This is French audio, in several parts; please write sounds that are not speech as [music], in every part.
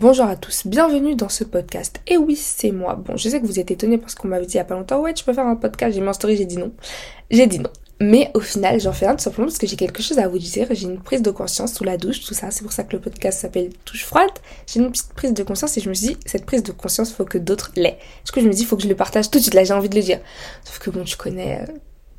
Bonjour à tous, bienvenue dans ce podcast. Et oui, c'est moi. Bon, je sais que vous êtes étonnés parce qu'on m'avait dit il y a pas longtemps, ouais, tu peux faire un podcast, j'ai mis en story, j'ai dit non. J'ai dit non. Mais au final, j'en fais un tout simplement parce que j'ai quelque chose à vous dire. J'ai une prise de conscience sous la douche, tout ça. C'est pour ça que le podcast s'appelle Touche froide. J'ai une petite prise de conscience et je me suis dit, cette prise de conscience, faut que d'autres l'aient. Du coup, je me dis, faut que je le partage tout de suite. Là, j'ai envie de le dire. Sauf que bon, tu connais, euh,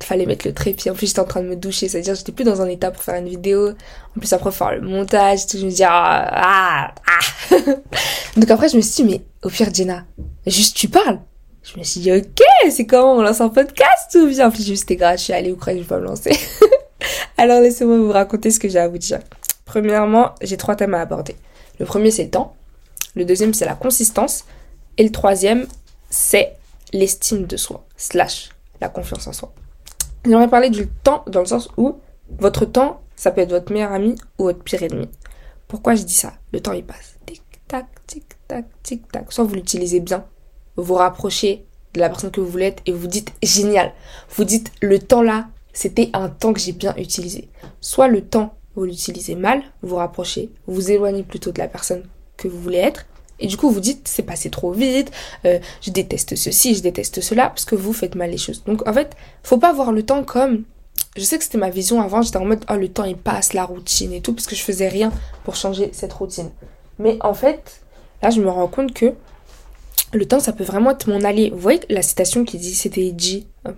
fallait mettre le trépied. En plus, j'étais en train de me doucher, c'est-à-dire j'étais plus dans un état pour faire une vidéo. En plus, après, faire le montage, tout, je me dis, ah, ah, ah. [laughs] Donc après, je me suis dit, mais au pire, Jenna, juste tu parles. Je me suis dit, ok, c'est comment on lance un podcast ou bien? En plus, juste, c'était grave, je suis allée où je vais pas me lancer. [laughs] Alors, laissez-moi vous raconter ce que j'ai à vous dire. Premièrement, j'ai trois thèmes à aborder. Le premier, c'est le temps. Le deuxième, c'est la consistance. Et le troisième, c'est l'estime de soi, slash la confiance en soi. J'aimerais parler du temps dans le sens où votre temps, ça peut être votre meilleur ami ou votre pire ennemi. Pourquoi je dis ça? Le temps, il passe. Tic, tac, tic, tac, tic, tac. Soit vous l'utilisez bien, vous rapprochez de la personne que vous voulez être et vous dites génial. Vous dites le temps là, c'était un temps que j'ai bien utilisé. Soit le temps, vous l'utilisez mal, vous rapprochez, vous éloignez plutôt de la personne que vous voulez être. Et du coup, vous dites, c'est passé trop vite, euh, je déteste ceci, je déteste cela, parce que vous faites mal les choses. Donc, en fait, faut pas voir le temps comme... Je sais que c'était ma vision avant, j'étais en mode, oh, le temps, il passe, la routine et tout, parce que je faisais rien pour changer cette routine. Mais en fait, là, je me rends compte que le temps, ça peut vraiment être mon allié. Vous voyez la citation qui dit, c'était G, euh,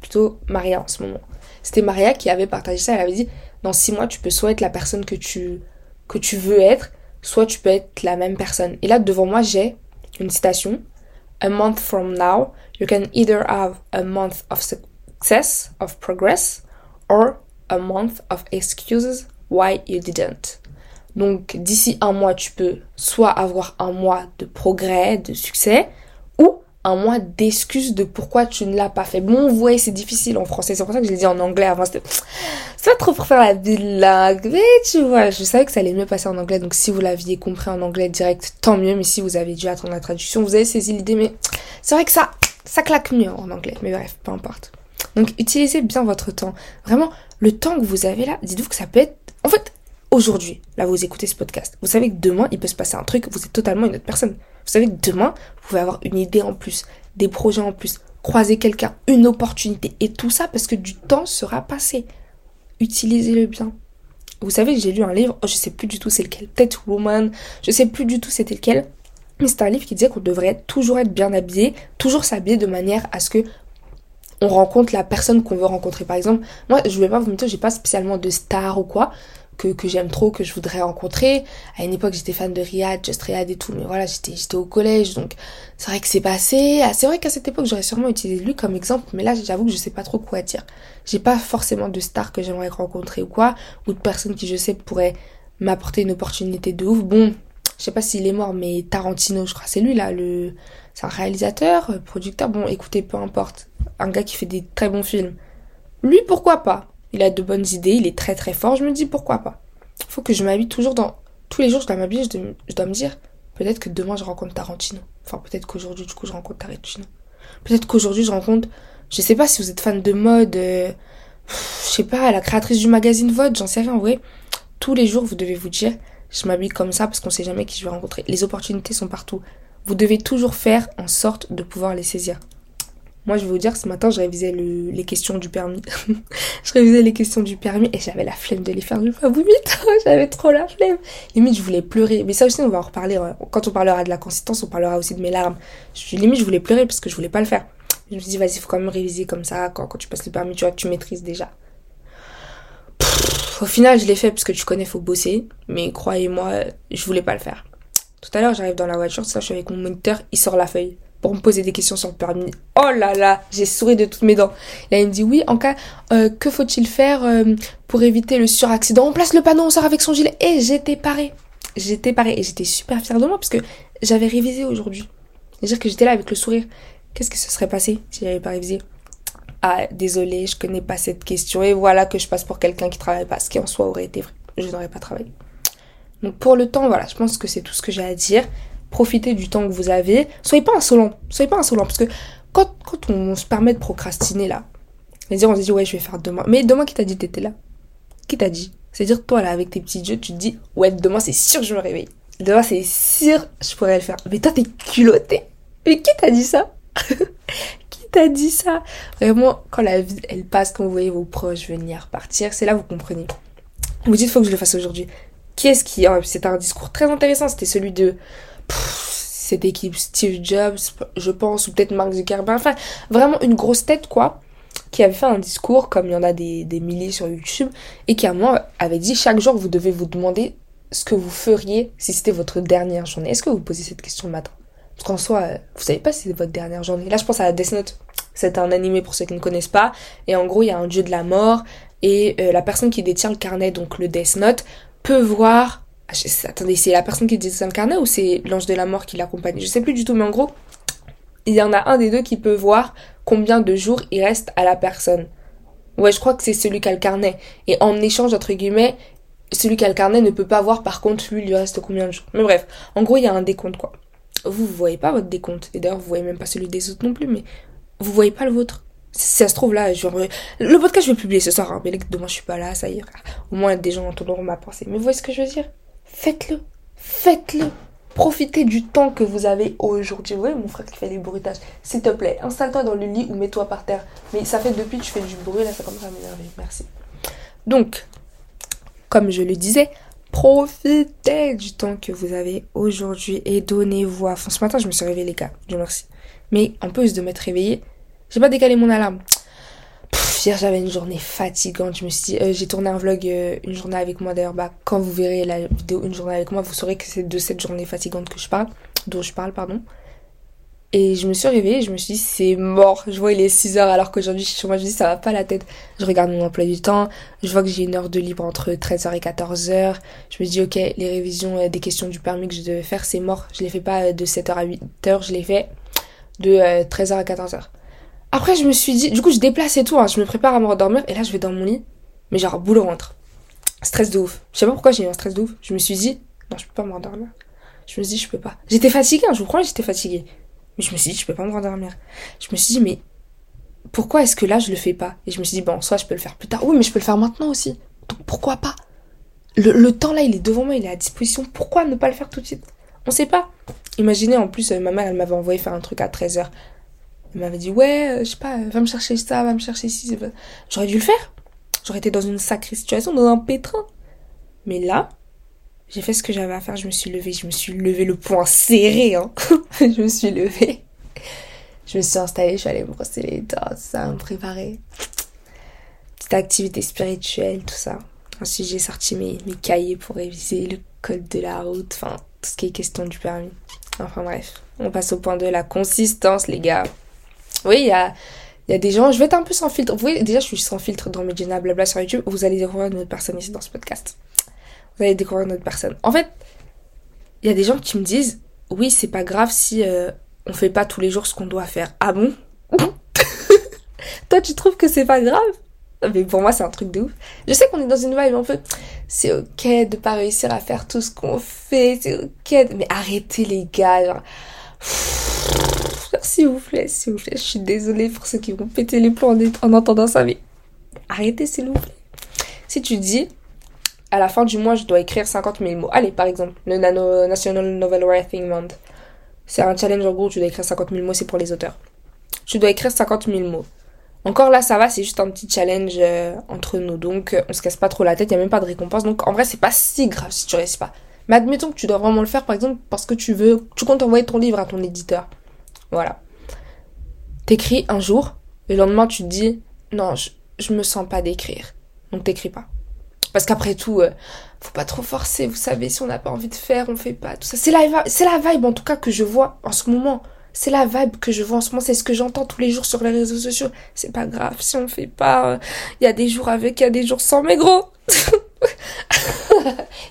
plutôt Maria en ce moment. C'était Maria qui avait partagé ça, elle avait dit, dans six mois, tu peux soit être la personne que tu, que tu veux être, soit tu peux être la même personne. Et là, devant moi, j'ai une citation. A month from now, you can either have a month of success, of progress, or a month of excuses why you didn't. Donc, d'ici un mois, tu peux soit avoir un mois de progrès, de succès, ou un mois d'excuses de pourquoi tu ne l'as pas fait. Bon, vous voyez, c'est difficile en français. C'est pour ça que je l'ai dit en anglais avant. C'était [sniffs] pas trop pour faire la bilingue. Mais tu vois, je savais que ça allait mieux passer en anglais. Donc si vous l'aviez compris en anglais direct, tant mieux. Mais si vous avez dû attendre la traduction, vous avez saisi l'idée. Mais [sniffs] c'est vrai que ça, ça claque mieux en anglais. Mais bref, peu importe. Donc utilisez bien votre temps. Vraiment, le temps que vous avez là, dites-vous que ça peut être... En fait, aujourd'hui, là vous écoutez ce podcast, vous savez que demain il peut se passer un truc, vous êtes totalement une autre personne. Vous savez que demain, vous pouvez avoir une idée en plus, des projets en plus, croiser quelqu'un, une opportunité, et tout ça parce que du temps sera passé. Utilisez-le bien. Vous savez, j'ai lu un livre, oh, je sais plus du tout c'est lequel, peut-être Woman, je sais plus du tout c'était lequel, mais c'est un livre qui disait qu'on devrait toujours être bien habillé, toujours s'habiller de manière à ce que on rencontre la personne qu'on veut rencontrer. Par exemple, moi, je vais pas vous mentir, j'ai pas spécialement de star ou quoi, que, que j'aime trop, que je voudrais rencontrer. À une époque, j'étais fan de Riyad, Just Riyad et tout, mais voilà, j'étais, j'étais au collège, donc c'est vrai que c'est passé. Ah, c'est vrai qu'à cette époque, j'aurais sûrement utilisé lui comme exemple, mais là, j'avoue que je sais pas trop quoi dire. J'ai pas forcément de star que j'aimerais rencontrer ou quoi, ou de personnes qui je sais pourraient m'apporter une opportunité de ouf. Bon, je sais pas s'il est mort, mais Tarantino, je crois, c'est lui là, le, c'est un réalisateur, producteur, bon, écoutez, peu importe. Un gars qui fait des très bons films. Lui, pourquoi pas? Il a de bonnes idées, il est très très fort, je me dis pourquoi pas? Faut que je m'habille toujours dans... Tous les jours je dois m'habiller, je, dois me dire, peut-être que demain je rencontre Tarantino. Enfin peut-être qu'aujourd'hui du coup je rencontre Tarantino. Peut-être qu'aujourd'hui je rencontre... Je sais pas si vous êtes fan de mode, euh, je sais pas, la créatrice du magazine Vogue, j'en sais rien en vrai. Tous les jours vous devez vous dire, je m'habille comme ça parce qu'on sait jamais qui je vais rencontrer. Les opportunités sont partout. Vous devez toujours faire en sorte de pouvoir les saisir. Moi, je vais vous dire, ce matin, je révisais les questions du permis. [laughs] je révisais les questions du permis et j'avais la flemme de les faire. Je pas vous [laughs] j'avais trop la flemme. Limite, je voulais pleurer. Mais ça aussi, on va en reparler. Euh, quand on parlera de la consistance, on parlera aussi de mes larmes. Je, limite, je voulais pleurer parce que je voulais pas le faire. Je me suis dit, vas-y, faut quand même réviser comme ça. Quand, quand tu passes le permis, tu vois, tu maîtrises déjà. au final, je l'ai fait parce que tu connais, faut bosser. Mais croyez-moi, je voulais pas le faire. Tout à l'heure, j'arrive dans la voiture, ça, je suis avec mon moniteur, il sort la feuille pour me poser des questions sur le permis. Oh là là, j'ai souri de toutes mes dents. Là, il me dit oui, en cas, euh, que faut-il faire euh, pour éviter le suraccident? On place le panneau, on sort avec son gilet. Et j'étais parée. J'étais parée et j'étais super fière de moi parce que j'avais révisé aujourd'hui. C'est-à-dire que j'étais là avec le sourire. Qu'est-ce que ce serait passé si j'avais pas révisé? Ah, désolé, je connais pas cette question. Et voilà que je passe pour quelqu'un qui travaille pas. Ce qui en soi aurait été vrai. Je n'aurais pas travaillé. Donc pour le temps, voilà, je pense que c'est tout ce que j'ai à dire profitez du temps que vous avez. Soyez pas insolent. Soyez pas insolent. Parce que quand, quand on se permet de procrastiner là, c'est-à-dire on se dit ouais je vais faire demain. Mais demain qui t'a dit t'étais là? Qui t'a dit? C'est-à-dire toi là avec tes petits jeux tu te dis ouais demain c'est sûr je me réveille. Demain, c'est sûr, je pourrais le faire. Mais toi, t'es culotté. Mais qui t'a dit ça? [laughs] Qui t'a dit ça? Vraiment, quand la vie, elle passe, quand vous voyez vos proches venir, partir, c'est là vous comprenez. Vous dites, faut que je le fasse aujourd'hui. Qui est-ce qui... Oh, c'était un discours très intéressant, c'était celui de... cette équipe Steve Jobs, je pense, ou peut-être Mark Zuckerberg. Enfin, vraiment une grosse tête, quoi qui avait fait un discours, comme il y en a des, des milliers sur YouTube, et qui à moi avait dit chaque jour vous devez vous demander ce que vous feriez si c'était votre dernière journée. Est-ce que vous posez cette question le matin? Parce qu'en soi, euh, vous savez pas si c'est votre dernière journée. Là, je pense à Death Note. C'est un animé pour ceux qui ne connaissent pas. Et en gros, il y a un dieu de la mort. Et euh, la personne qui détient le carnet, donc le Death Note, peut voir... Ah, attendez, c'est la personne qui le carnet ou c'est l'ange de la mort qui l'accompagne? Je sais plus du tout, mais en gros, il y en a un des deux qui peut voir combien de jours il reste à la personne. Ouais, je crois que c'est celui qui a le carnet. Et en échange, entre guillemets, celui qui a le carnet ne peut pas voir par contre lui il lui reste combien de jours? Mais bref, en gros il y a un décompte quoi. Vous vous voyez pas votre décompte et d'ailleurs vous voyez même pas celui des autres non plus mais vous voyez pas le vôtre. Si ça se trouve là, je... le podcast je vais publier ce soir, hein, mais demain je suis pas là, ça ira. Au moins des gens entendront ma pensée. Mais vous voyez ce que je veux dire? Faites-le, faites-le. Profitez du temps que vous avez aujourd'hui. Vous voyez mon frère qui fait des bruitages. S'il te plaît, installe-toi dans le lit ou mets-toi par terre. Mais ça fait depuis que tu fais du bruit là, ça commence à m'énerver. Merci. Donc, comme je le disais, profitez du temps que vous avez aujourd'hui et donnez-vous à fond. Ce matin, je me suis réveillée, les gars. Dieu merci. Mais en plus de m'être réveillée, j'ai pas décalé mon alarme. Hier, j'avais une journée fatigante. Je me suis euh, j'ai tourné un vlog euh, une journée avec moi. D'ailleurs, bah, quand vous verrez la vidéo une journée avec moi, vous saurez que c'est de cette journée fatigante que je parle, dont je parle, pardon. Et je me suis réveillée, je me suis dit, c'est mort. Je vois, il est 6 heures alors qu'aujourd'hui, chez moi, je me dis, ça va pas la tête. Je regarde mon emploi du temps, je vois que j'ai une heure de libre entre 13h et 14h. Je me dis, ok, les révisions euh, des questions du permis que je devais faire, c'est mort. Je les fais pas euh, de 7h à 8h, je les fais de 13h euh, à 14h. Après, je me suis dit, du coup, je déplace et tout, hein. je me prépare à me rendormir, et là, je vais dans mon lit, mais genre, boule au ventre. Stress de ouf. Je sais pas pourquoi j'ai eu un stress de ouf. Je me suis dit, non, je peux pas me rendormir. Je me suis dit, je peux pas. J'étais fatiguée, hein, je vous crois, j'étais fatiguée. Mais je me suis dit, je peux pas me rendormir. Je me suis dit, mais pourquoi est-ce que là je le fais pas? Et je me suis dit, bon, soit je peux le faire plus tard. Oui, mais je peux le faire maintenant aussi. Donc pourquoi pas? Le, temps là, il est devant moi, il est à disposition. Pourquoi ne pas le faire tout de suite? On sait pas. Imaginez, en plus, euh, ma mère, elle m'avait envoyé faire un truc à 13h. Elle m'avait dit, ouais, euh, je sais pas, va me chercher ça, va me chercher ici. J'aurais dû le faire. J'aurais été dans une sacrée situation, dans un pétrin. Mais là, j'ai fait ce que j'avais à faire, je me suis levée, je me suis levé le poing serré, hein. [laughs] je me suis levée. Je me suis installée, je suis allée me brosser les dents, ça, me préparer. Petite activité spirituelle, tout ça. Ensuite, j'ai sorti mes, mes cahiers pour réviser le code de la route, enfin, tout ce qui est question du permis. Enfin bref, on passe au point de la consistance, les gars. Oui, il y a, des gens, je vais être un peu sans filtre. Vous voyez, déjà, je suis sans filtre dans mes journals blabla sur YouTube. Vous allez découvrir une autre personne ici dans ce podcast vous allez découvrir une autre personne. En fait, il y a des gens qui me disent, oui, c'est pas grave si euh, on fait pas tous les jours ce qu'on doit faire. Ah bon? [laughs] Toi, tu trouves que c'est pas grave? Mais pour moi, c'est un truc de ouf. Je sais qu'on est dans une vibe un peu, c'est ok de pas réussir à faire tout ce qu'on fait, c'est ok, mais arrêtez les gars. Genre... [laughs] S'il vous plaît, s'il vous plaît, je suis désolée pour ceux qui vont péter les plombs en entendant ça, mais arrêtez s'il vous plaît. Si tu dis, à la fin du mois, je dois écrire 50 000 mots. Allez, par exemple, le National Novel Writing Month. C'est un challenge en gros, tu dois écrire 50 000 mots, c'est pour les auteurs. Tu dois écrire 50 000 mots. Encore là, ça va, c'est juste un petit challenge euh, entre nous. Donc, euh, on se casse pas trop la tête, il n'y a même pas de récompense. Donc, en vrai, c'est pas si grave si tu réussis pas. Mais admettons que tu dois vraiment le faire, par exemple, parce que tu veux, tu comptes envoyer ton livre à ton éditeur. Voilà. T'écris un jour, le lendemain, tu te dis, non, je, je me sens pas d'écrire. Donc, t'écris pas. Parce qu'après tout, euh, faut pas trop forcer, vous savez, si on n'a pas envie de faire, on fait pas, tout ça. C'est la, c'est la vibe en tout cas que je vois en ce moment. C'est la vibe que je vois en ce moment, c'est ce que j'entends tous les jours sur les réseaux sociaux. C'est pas grave si on fait pas. Il y a des jours avec, il y a des jours sans, mais gros [laughs]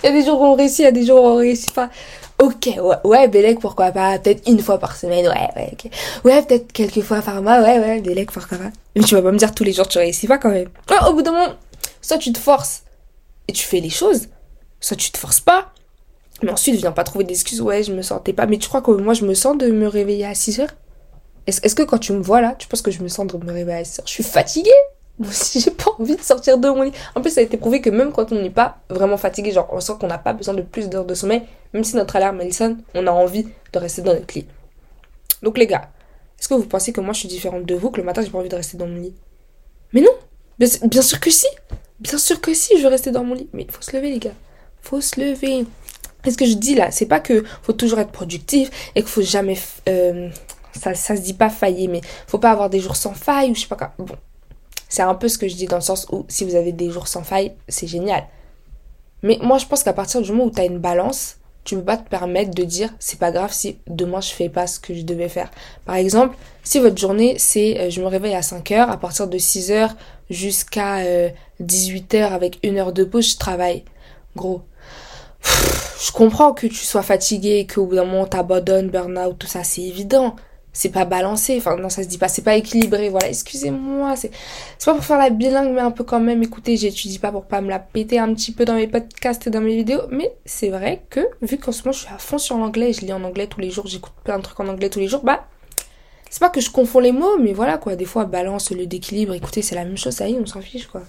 Il y a des jours où on réussit, il y a des jours où on réussit pas. Ok, ouais, ouais, Bélec, pourquoi pas, peut-être une fois par semaine, ouais, ouais, ok. Ouais, peut-être quelques fois par mois, ouais, ouais, Bélec, pourquoi pas. Mais tu vas pas me dire tous les jours tu réussis pas quand même. au bout d'un moment, soit tu te forces, et tu fais les choses, soit tu te forces pas, mais ensuite viens pas trouver d'excuses, ouais, je me sentais pas. Mais tu crois que moi je me sens de me réveiller à 6 heures? Est-ce que quand tu me vois là, tu penses que je me sens de me réveiller à 6 heures? Je suis fatiguée [laughs] Aussi, j'ai pas envie de sortir de mon lit. En plus, ça a été prouvé que même quand on n'est pas vraiment fatigué, genre on sent qu'on n'a pas besoin de plus d'heures de sommeil, même si notre alarme elle sonne, on a envie de rester dans notre lit. Donc les gars, est-ce que vous pensez que moi je suis différente de vous, que le matin j'ai pas envie de rester dans mon lit? Mais non bien, sûr que si Bien sûr que si, je veux rester dans mon lit. Mais il faut se lever les gars. Faut se lever. est ce que je dis là, c'est pas que faut toujours être productif et qu'il faut jamais... Euh, ça, ça se dit pas faillir, mais faut pas avoir des jours sans faille ou je sais pas quoi. Bon, c'est un peu ce que je dis dans le sens où si vous avez des jours sans faille, c'est génial. Mais moi, je pense qu'à partir du moment où tu as une balance, tu peux pas te permettre de dire c'est pas grave si demain je fais pas ce que je devais faire. Par exemple, si votre journée c'est euh, je me réveille à 5 heures, à partir de 6 heures jusqu'à 18 euh, heures avec une heure de pause, je travaille. Gros, je comprends que tu sois fatigué, qu'au bout d'un moment t'abandonnes, burn-out, tout ça, c'est évident c'est pas balancé, enfin non ça se dit pas, c'est pas équilibré, voilà, excusez-moi, c'est pas pour faire la bilingue mais un peu quand même, écoutez, j'étudie pas pour pas me la péter un petit peu dans mes podcasts et dans mes vidéos, mais c'est vrai que vu qu'en ce moment je suis à fond sur l'anglais, je lis en anglais tous les jours, j'écoute plein de trucs en anglais tous les jours, bah c'est pas que je confonds les mots, mais voilà quoi, des fois balance, le d'équilibre, écoutez, c'est la même chose, ça y est, on s'en fiche quoi.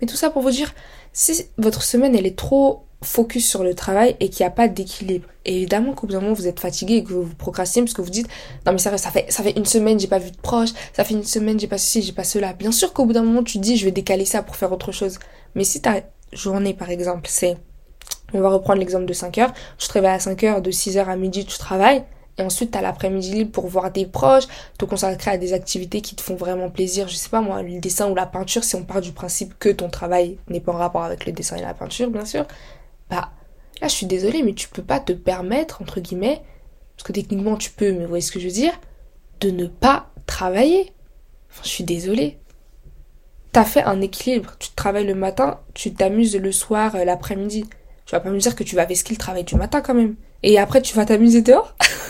Mais tout ça pour vous dire, si votre semaine elle est trop focus sur le travail et qu'il n'y a pas d'équilibre. Et évidemment qu'au bout d'un moment vous êtes fatigué et que vous procrastinez parce que vous dites non mais sérieux ça fait ça fait une semaine j'ai pas vu de proche, ça fait une semaine j'ai pas ceci, j'ai pas cela. Bien sûr qu'au bout d'un moment tu dis je vais décaler ça pour faire autre chose. Mais si ta journée par exemple c'est on va reprendre l'exemple de 5 heures, tu te à 5 heures, de 6 heures à midi tu travailles, et ensuite t'as l'après-midi libre pour voir des proches, te consacrer à des activités qui te font vraiment plaisir, je sais pas moi, le dessin ou la peinture, si on part du principe que ton travail n'est pas en rapport avec le dessin et la peinture, bien sûr, bah là je suis désolée, mais tu peux pas te permettre, entre guillemets, parce que techniquement tu peux, mais vous voyez ce que je veux dire, de ne pas travailler. Enfin, je suis désolée. T'as fait un équilibre. Tu travailles le matin, tu t'amuses le soir, euh, l'après-midi. Tu vas pas me dire que tu vas vesquer le travail du matin quand même. Et après tu vas t'amuser dehors? [laughs]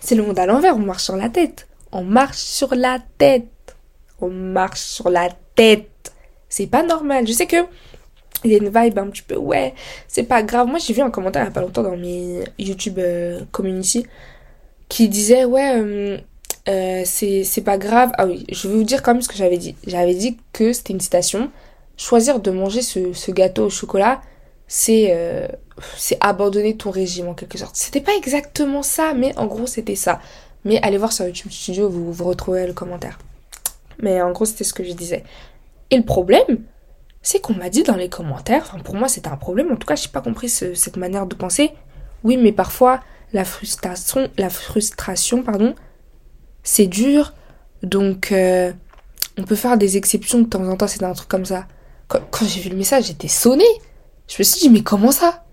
C'est le monde à l'envers, on marche sur la tête. On marche sur la tête. On marche sur la tête. C'est pas normal. Je sais que il y a une vibe un petit peu, ouais, c'est pas grave. Moi, j'ai vu un commentaire il y a pas longtemps dans mes YouTube euh, community qui disait, ouais, euh, euh, c'est pas grave. Ah oui, je vais vous dire quand même ce que j'avais dit. J'avais dit que c'était une citation. Choisir de manger ce gâteau au chocolat, c'est c'est abandonner ton régime en quelque sorte. C'était pas exactement ça, mais en gros, c'était ça. Mais allez voir sur YouTube Studio, vous, vous retrouvez le commentaire. Mais en gros, c'était ce que je disais. Et le problème, c'est qu'on m'a dit dans les commentaires, enfin pour moi c'était un problème, en tout cas j'ai pas compris cette manière de penser. Oui, mais parfois la frustration, la frustration, pardon, c'est dur, donc euh, on peut faire des exceptions de temps en temps, c'est un truc comme ça. Quand, quand j'ai vu le message, j'étais sonnée. Je me suis dit mais comment ça?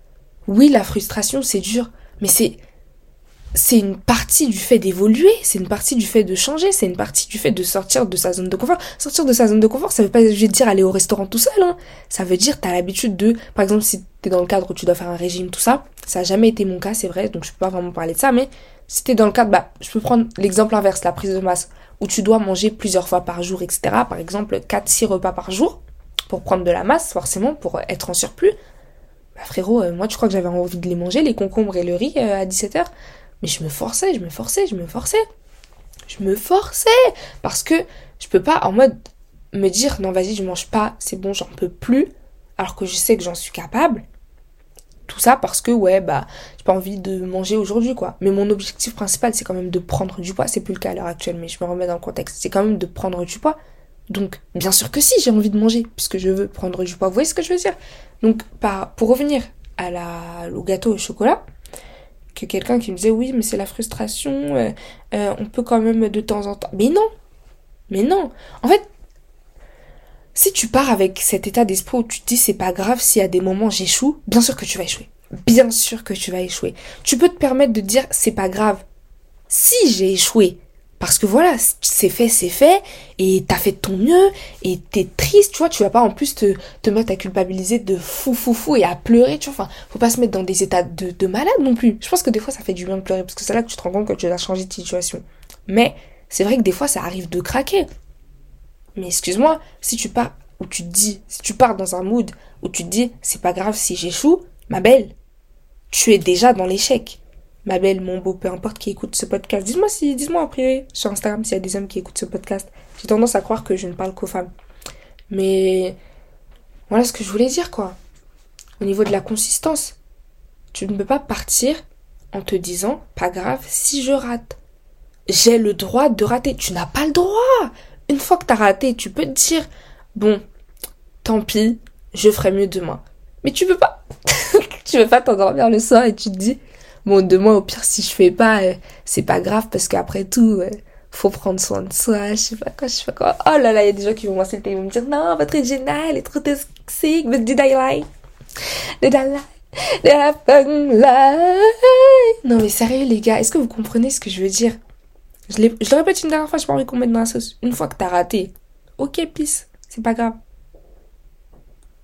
Oui, la frustration c'est dur, mais c'est c'est une partie du fait d'évoluer, c'est une partie du fait de changer, c'est une partie du fait de sortir de sa zone de confort. Sortir de sa zone de confort, ça veut pas dire aller au restaurant tout seul, hein. Ça veut dire t'as l'habitude de, par exemple, si t'es dans le cadre où tu dois faire un régime, tout ça, ça a jamais été mon cas, c'est vrai, donc je peux pas vraiment parler de ça, mais si t'es dans le cadre, bah, je peux prendre l'exemple inverse, la prise de masse, où tu dois manger plusieurs fois par jour, etc. Par exemple, 4-6 repas par jour, pour prendre de la masse, forcément, pour être en surplus. Bah frérot, euh, moi tu crois que j'avais envie de les manger, les concombres et le riz euh, à 17h mais je me forçais, je me forçais, je me forçais. Je me forçais parce que je peux pas en mode me dire non vas-y je mange pas, c'est bon, j'en peux plus alors que je sais que j'en suis capable. Tout ça parce que ouais bah j'ai pas envie de manger aujourd'hui quoi. Mais mon objectif principal c'est quand même de prendre du poids, c'est plus le cas à l'heure actuelle mais je me remets dans le contexte, c'est quand même de prendre du poids. Donc bien sûr que si j'ai envie de manger puisque je veux prendre du poids, vous voyez ce que je veux dire? Donc pour revenir au gâteau au chocolat, que quelqu'un qui me disait oui mais c'est la frustration, euh, euh, on peut quand même de temps en temps. Mais non Mais non En fait, si tu pars avec cet état d'esprit où tu te dis c'est pas grave si à des moments j'échoue, bien sûr que tu vas échouer. Bien sûr que tu vas échouer. Tu peux te permettre de dire c'est pas grave. Si j'ai échoué, parce que voilà, c'est fait, c'est fait, et t'as fait ton mieux, et t'es triste, tu vois, tu vas pas en plus te, te mettre à culpabiliser de fou, fou, fou, et à pleurer, tu vois, enfin, faut pas se mettre dans des états de, de malade non plus. Je pense que des fois, ça fait du bien de pleurer, parce que c'est là que tu te rends compte que tu as changé de situation. Mais, c'est vrai que des fois, ça arrive de craquer. Mais excuse-moi, si tu pars, où tu dis, si tu pars dans un mood, où tu te dis, c'est pas grave si j'échoue, ma belle, tu es déjà dans l'échec ma belle, mon beau, peu importe qui écoute ce podcast. Dites-moi si, dites-moi en privé sur Instagram s'il y a des hommes qui écoutent ce podcast. J'ai tendance à croire que je ne parle qu'aux femmes. Mais voilà ce que je voulais dire, quoi. Au niveau de la consistance, tu ne peux pas partir en te disant, pas grave si je rate. J'ai le droit de rater. Tu n'as pas le droit. Une fois que tu as raté, tu peux te dire, bon, tant pis, je ferai mieux demain. Mais tu peux pas. [laughs] tu veux pas t'endormir le soir et tu te dis, bon, demain, au pire, si je fais pas, euh, c'est pas grave parce qu'après tout, euh, faut prendre soin de soi, je sais pas quoi, je sais pas quoi. Oh là là, il y a des gens qui vont m'insulter, ils vont me dire, non, votre Regina, elle est trop toxique, but did I lie? Did I lie? Did? Non mais sérieux les gars, est-ce que vous comprenez ce que je veux dire? Je, je le répète une dernière fois, je pas envie qu'on mette dans la sauce. Une fois que t'as raté, ok, peace, c'est pas grave.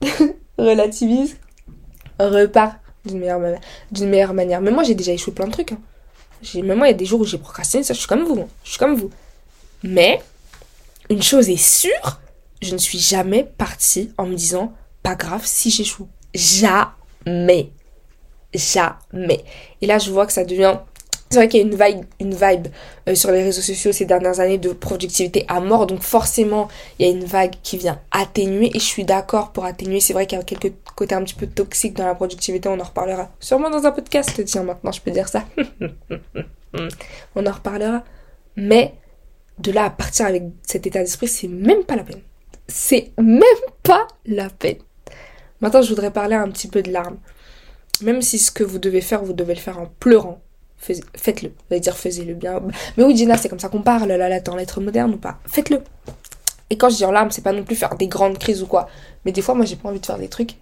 [laughs] Relativise, repars d'une meilleure, meilleure manière. Mais moi, j'ai déjà échoué plein de trucs. Hein. Même moi, il y a des jours où j'ai procrastiné, ça, je suis comme vous. Je suis comme vous. Mais, une chose est sûre, je ne suis jamais partie en me disant, pas grave si j'échoue. Jamais. Jamais. Et là, je vois que ça devient c'est vrai qu'il y a une vibe, euh, sur les réseaux sociaux ces dernières années de productivité à mort, donc forcément il y a une vague qui vient atténuer et je suis d'accord pour atténuer. C'est vrai qu'il y a quelques côtés un petit peu toxiques dans la productivité, on en reparlera sûrement dans un podcast, tiens maintenant je peux dire ça. [laughs] on en reparlera. Mais de là à partir avec cet état d'esprit, c'est même pas la peine. C'est même pas la peine. Maintenant je voudrais parler un petit peu de larmes. Même si ce que vous devez faire, vous devez le faire en pleurant faites-le. Vous allez dire faisez-le bien. Mais oui, Gina, c'est comme ça qu'on parle, là, là, dans l'être moderne ou pas? Faites-le. Et quand je dis en larmes, c'est pas non plus faire des grandes crises ou quoi. Mais des fois, moi, j'ai pas envie de faire des trucs.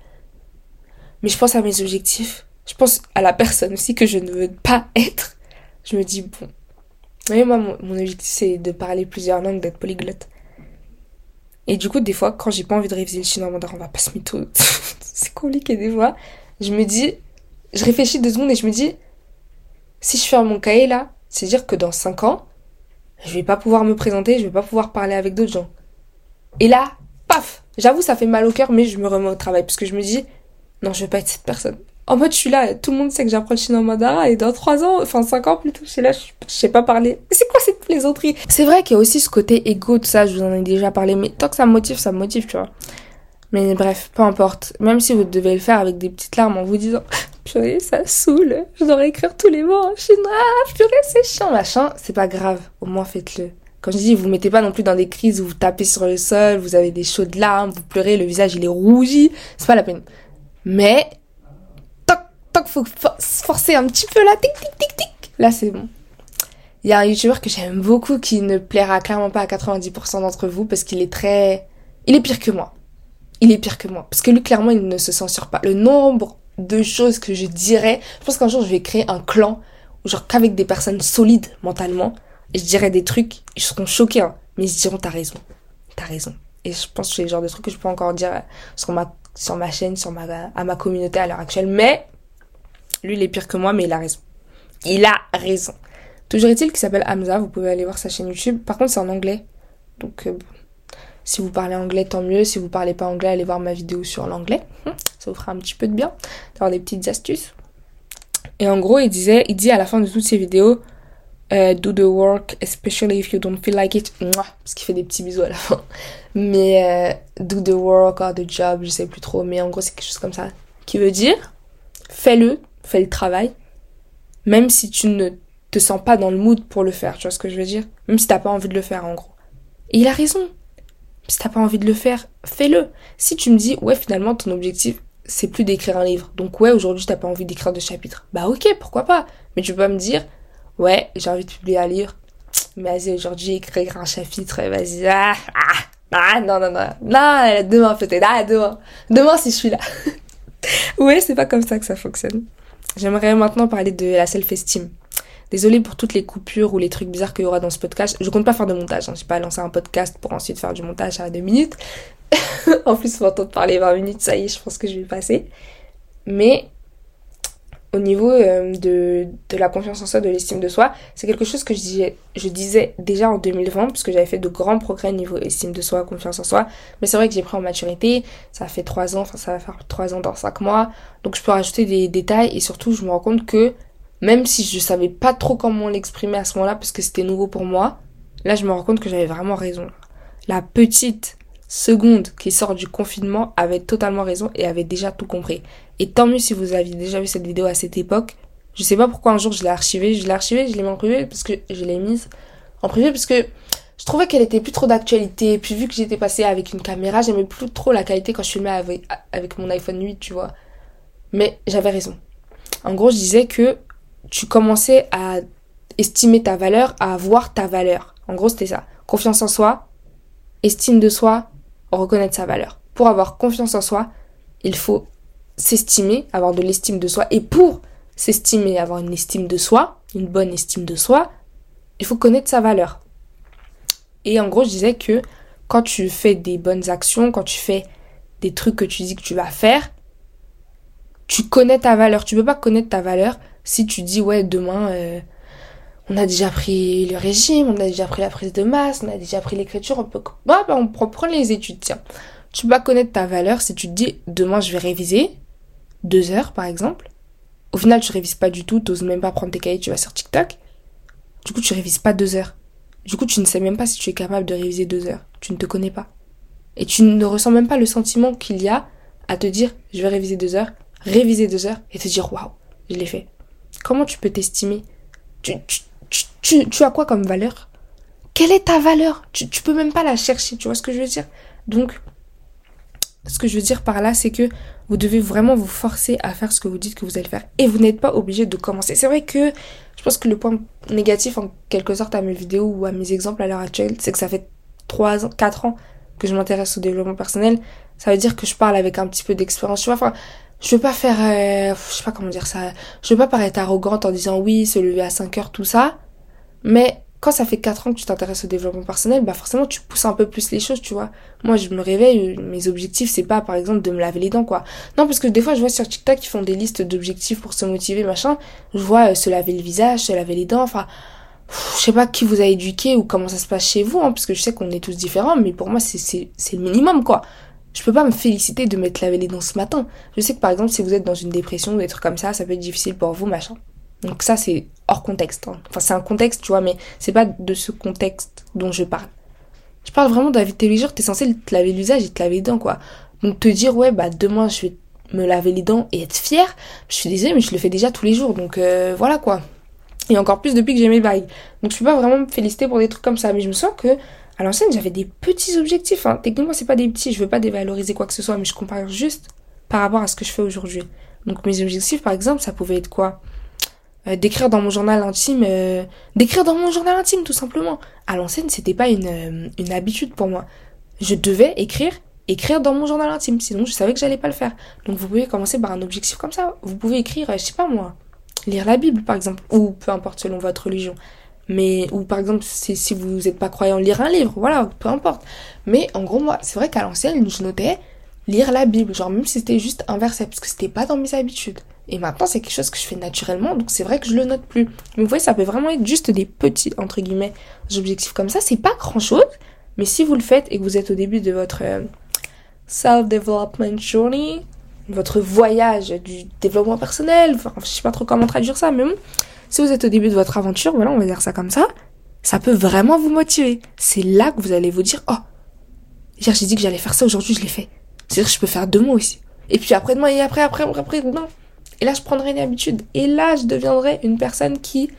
Mais je pense à mes objectifs. Je pense à la personne aussi que je ne veux pas être. Je me dis, bon. Voyez, moi, mon, objectif, c'est de parler plusieurs langues, d'être polyglotte. Et du coup, des fois, quand j'ai pas envie de réviser le chinois mandarin, on va pas se mytho. [laughs] c'est compliqué des fois. Je me dis, je réfléchis deux secondes et je me dis, si je ferme mon cahier là, c'est dire que dans 5 ans, je vais pas pouvoir me présenter, je vais pas pouvoir parler avec d'autres gens. Et là, paf J'avoue, ça fait mal au cœur, mais je me remets au travail parce que je me dis, non, je vais pas être cette personne. En mode, je suis là, tout le monde sait que j'apprends le chinois mandarin et dans 3 ans, enfin 5 ans plutôt, je suis là, je, sais pas parler. C'est quoi cette plaisanterie? C'est vrai qu'il y a aussi ce côté égo, tout ça, je vous en ai déjà parlé, mais tant que ça me motive, ça me motive, tu vois. Mais bref, peu importe. Même si vous devez le faire avec des petites larmes en vous disant purée, ça saoule, je dois écrire tous les mots en chinois, purée, c'est chiant, machin, c'est pas grave, au moins faites-le. Quand je dis, vous mettez pas non plus dans des crises où vous tapez sur le sol, vous avez des chaudes larmes, vous pleurez, le visage il est rougi, c'est pas la peine. Mais, toc, toc, faut forcer un petit peu là, tic, tic, tic, tic, là c'est bon. Il y a un youtubeur que j'aime beaucoup qui ne plaira clairement pas à 90% d'entre vous parce qu'il est très... Il est pire que moi. Il est pire que moi. Parce que lui, clairement, il ne se censure pas. Le nombre de choses que je dirais. Je pense qu'un jour je vais créer un clan, genre qu'avec des personnes solides mentalement, et je dirais des trucs, ils seront choqués, hein, mais ils diront t'as raison, t'as raison. Et je pense que c'est le genre de trucs que je peux encore dire sur ma, sur ma chaîne, sur ma, à ma communauté à l'heure actuelle. Mais, lui il est pire que moi, mais il a raison. Il a raison. Toujours est-il qu'il s'appelle Hamza, vous pouvez aller voir sa chaîne YouTube. Par contre c'est en anglais. Donc euh, si vous parlez anglais, tant mieux. Si vous parlez pas anglais, allez voir ma vidéo sur l'anglais. Hum, ça vous fera un petit peu de bien d'avoir des petites astuces. Et en gros, il disait, il dit à la fin de toutes ses vidéos, euh, do the work, especially if you don't feel like it. Parce qu'il fait des petits bisous à la fin. Mais euh, do the work or the job, je sais plus trop. Mais en gros, c'est quelque chose comme ça. Qui veut dire, fais-le, fais le travail. Même si tu ne te sens pas dans le mood pour le faire. Tu vois ce que je veux dire? Même si t'as pas envie de le faire, en gros. Et il a raison. Si t'as pas envie de le faire, fais-le. Si tu me dis, ouais, finalement, ton objectif, c'est plus d'écrire un livre. Donc, ouais, aujourd'hui, t'as pas envie d'écrire de chapitres. Bah, ok, pourquoi pas. Mais tu peux pas me dire, ouais, j'ai envie de publier un livre. Mais vas-y, aujourd'hui, écrire un chapitre, vas-y. Ah, ah, ah, non, non, non. Non, demain peut-être. Ah, demain. Demain, si je suis là. [laughs] ouais, c'est pas comme ça que ça fonctionne. J'aimerais maintenant parler de la self-esteem. Désolée pour toutes les coupures ou les trucs bizarres qu'il y aura dans ce podcast. Je compte pas faire de montage. Hein. J'ai pas lancé un podcast pour ensuite faire du montage à deux minutes. [laughs] en plus, on de parler 20 minutes, ça y est, je pense que je vais passer. Mais au niveau euh, de, de, la confiance en soi, de l'estime de soi, c'est quelque chose que je disais, déjà en 2020, puisque j'avais fait de grands progrès au niveau estime de soi, confiance en soi. Mais c'est vrai que j'ai pris en maturité, ça fait 3 ans, ça va faire 3 ans dans 5 mois. Donc je peux rajouter des détails et surtout je me rends compte que même si je savais pas trop comment l'exprimer à ce moment-là parce que c'était nouveau pour moi, là je me rends compte que j'avais vraiment raison. La petite seconde qui sort du confinement avait totalement raison et avait déjà tout compris. Et tant mieux si vous aviez déjà vu cette vidéo à cette époque. Je sais pas pourquoi un jour je l'ai archivée. Je l'ai archivée, je l'ai mis en privé parce que je l'ai mise en privé parce que je trouvais qu'elle était plus trop d'actualité. Puis vu que j'étais passée avec une caméra, j'aimais plus trop la qualité quand je filmais avec, avec mon iPhone 8, tu vois. Mais j'avais raison. En gros, je disais que tu commençais à estimer ta valeur, à voir ta valeur. En gros, c'était ça. Confiance en soi, estime de soi, reconnaître sa valeur. Pour avoir confiance en soi, il faut s'estimer, avoir de l'estime de soi. Et pour s'estimer, avoir une estime de soi, une bonne estime de soi, il faut connaître sa valeur. Et en gros, je disais que quand tu fais des bonnes actions, quand tu fais des trucs que tu dis que tu vas faire, tu connais ta valeur. Tu peux pas connaître ta valeur si tu dis ouais demain euh, on a déjà pris le régime, on a déjà pris la prise de masse, on a déjà pris l'écriture, on peut bah, bah on prend les études tiens. Tu pas connaître ta valeur si tu te dis demain je vais réviser deux heures par exemple. Au final tu révises pas du tout, t'oses même pas prendre tes cahiers, tu vas sur TikTok. Du coup tu révises pas deux heures. Du coup tu ne sais même pas si tu es capable de réviser deux heures. Tu ne te connais pas. Et tu ne ressens même pas le sentiment qu'il y a à te dire je vais réviser deux heures, réviser deux heures et te dire waouh, je l'ai fait. Comment tu peux t'estimer tu, as quoi comme valeur? Quelle est ta valeur? Tu, tu peux même pas la chercher, tu vois ce que je veux dire? Donc, ce que je veux dire par là, c'est que vous devez vraiment vous forcer à faire ce que vous dites que vous allez faire. Et vous n'êtes pas obligé de commencer. C'est vrai que je pense que le point négatif, en quelque sorte, à mes vidéos ou à mes exemples à l'heure actuelle, c'est que ça fait 3 ans, 4 ans que je m'intéresse au développement personnel. Ça veut dire que je parle avec un petit peu d'expérience. Tu vois, je veux pas faire, euh, je sais pas comment dire ça, je veux pas paraître arrogante en disant oui, se lever à 5 heures, tout ça. Mais quand ça fait 4 ans que tu t'intéresses au développement personnel, bah forcément tu pousses un peu plus les choses, tu vois. Moi je me réveille, mes objectifs c'est pas par exemple de me laver les dents quoi. Non parce que des fois je vois sur TikTok qui font des listes d'objectifs pour se motiver machin, je vois euh, se laver le visage, se laver les dents, enfin je sais pas qui vous a éduqué ou comment ça se passe chez vous, hein, parce que je sais qu'on est tous différents, mais pour moi c'est c'est le minimum quoi je peux pas me féliciter de m'être lavé les dents ce matin. Je sais que par exemple, si vous êtes dans une dépression ou des trucs comme ça, ça peut être difficile pour vous, machin. Donc ça, c'est hors contexte. Hein. Enfin, c'est un contexte, tu vois, mais c'est pas de ce contexte dont je parle. Je parle vraiment de la vie de tous les jours, t'es censé te laver l'usage et te laver les dents, quoi. Donc te dire, ouais, bah demain, je vais me laver les dents et être fière, je suis désolée, mais je le fais déjà tous les jours, donc euh, voilà, quoi. Et encore plus depuis que j'ai mes bagues. Donc je peux pas vraiment me féliciter pour des trucs comme ça, mais je me sens que à l'ancienne, j'avais des petits objectifs. Hein. Techniquement, c'est pas des petits. Je veux pas dévaloriser quoi que ce soit, mais je compare juste par rapport à ce que je fais aujourd'hui. Donc mes objectifs, par exemple, ça pouvait être quoi? Euh, D'écrire dans mon journal intime. Euh, d'écrire dans mon journal intime, tout simplement. À l'ancienne, c'était pas une, euh, une habitude pour moi. Je devais écrire écrire dans mon journal intime, sinon je savais que j'allais pas le faire. Donc vous pouvez commencer par un objectif comme ça. Vous pouvez écrire, je sais pas moi, lire la Bible par exemple, ou peu importe selon votre religion. Mais, ou par exemple, si, si vous n'êtes pas croyant, lire un livre, voilà, peu importe. Mais en gros, moi, c'est vrai qu'à l'ancienne, je notais lire la Bible, genre même si c'était juste un verset, parce que c'était pas dans mes habitudes. Et maintenant, c'est quelque chose que je fais naturellement, donc c'est vrai que je le note plus. Mais vous voyez, ça peut vraiment être juste des petits, entre guillemets, objectifs comme ça. C'est pas grand chose, mais si vous le faites et que vous êtes au début de votre euh, self-development journey, votre voyage du développement personnel, enfin, je sais pas trop comment traduire ça, mais bon, si vous êtes au début de votre aventure, voilà, on va dire ça comme ça, ça peut vraiment vous motiver. C'est là que vous allez vous dire, oh, hier j'ai dit que j'allais faire ça, aujourd'hui je l'ai fait. C'est-à-dire que je peux faire deux mois aussi. Et puis après-demain, et après, après, après, après, non. Et là, je prendrai une habitude. Et là, je deviendrai une personne qui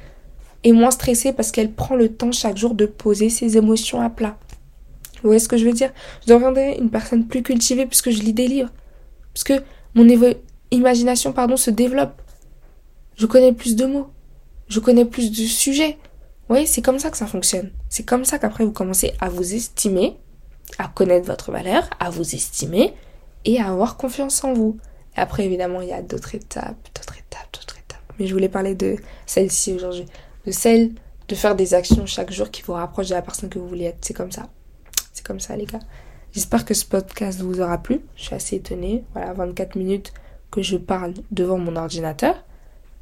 est moins stressée parce qu'elle prend le temps chaque jour de poser ses émotions à plat. Vous voyez ce que je veux dire? Je deviendrai une personne plus cultivée puisque je lis des livres. Parce mon imagination pardon, se développe. Je connais plus de mots je connais plus de sujets. Oui, c'est comme ça que ça fonctionne. C'est comme ça qu'après vous commencez à vous estimer, à connaître votre valeur, à vous estimer et à avoir confiance en vous. Et après, évidemment, il y a d'autres étapes, d'autres étapes, d'autres étapes. Mais je voulais parler de celle-ci aujourd'hui. De celle de faire des actions chaque jour qui vous rapprochent de la personne que vous voulez être. C'est comme ça. C'est comme ça, les gars. J'espère que ce podcast vous aura plu. Je suis assez étonnée. Voilà, 24 minutes que je parle devant mon ordinateur.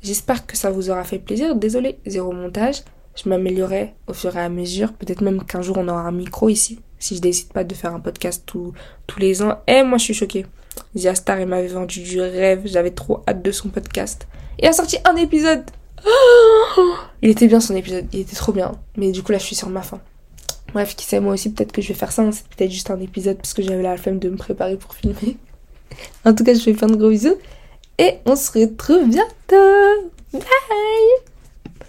J'espère que ça vous aura fait plaisir. Désolé, zéro montage. Je m'améliorerai au fur et à mesure. Peut-être même qu'un jour on aura un micro ici. Si je décide pas de faire un podcast tous les ans. Eh, moi je suis choquée. Star, il m'avait vendu du rêve. J'avais trop hâte de son podcast. Il a sorti un épisode. [gasps] il était bien son épisode. Il était trop bien. Mais du coup là je suis sur ma fin. Bref, qui sait, moi aussi, peut-être que je vais faire ça. hein. C'est peut-être juste un épisode parce que j'avais la flemme de me préparer pour filmer. en tout cas, je fais plein de gros bisous. Et on se retrouve bientôt. Bye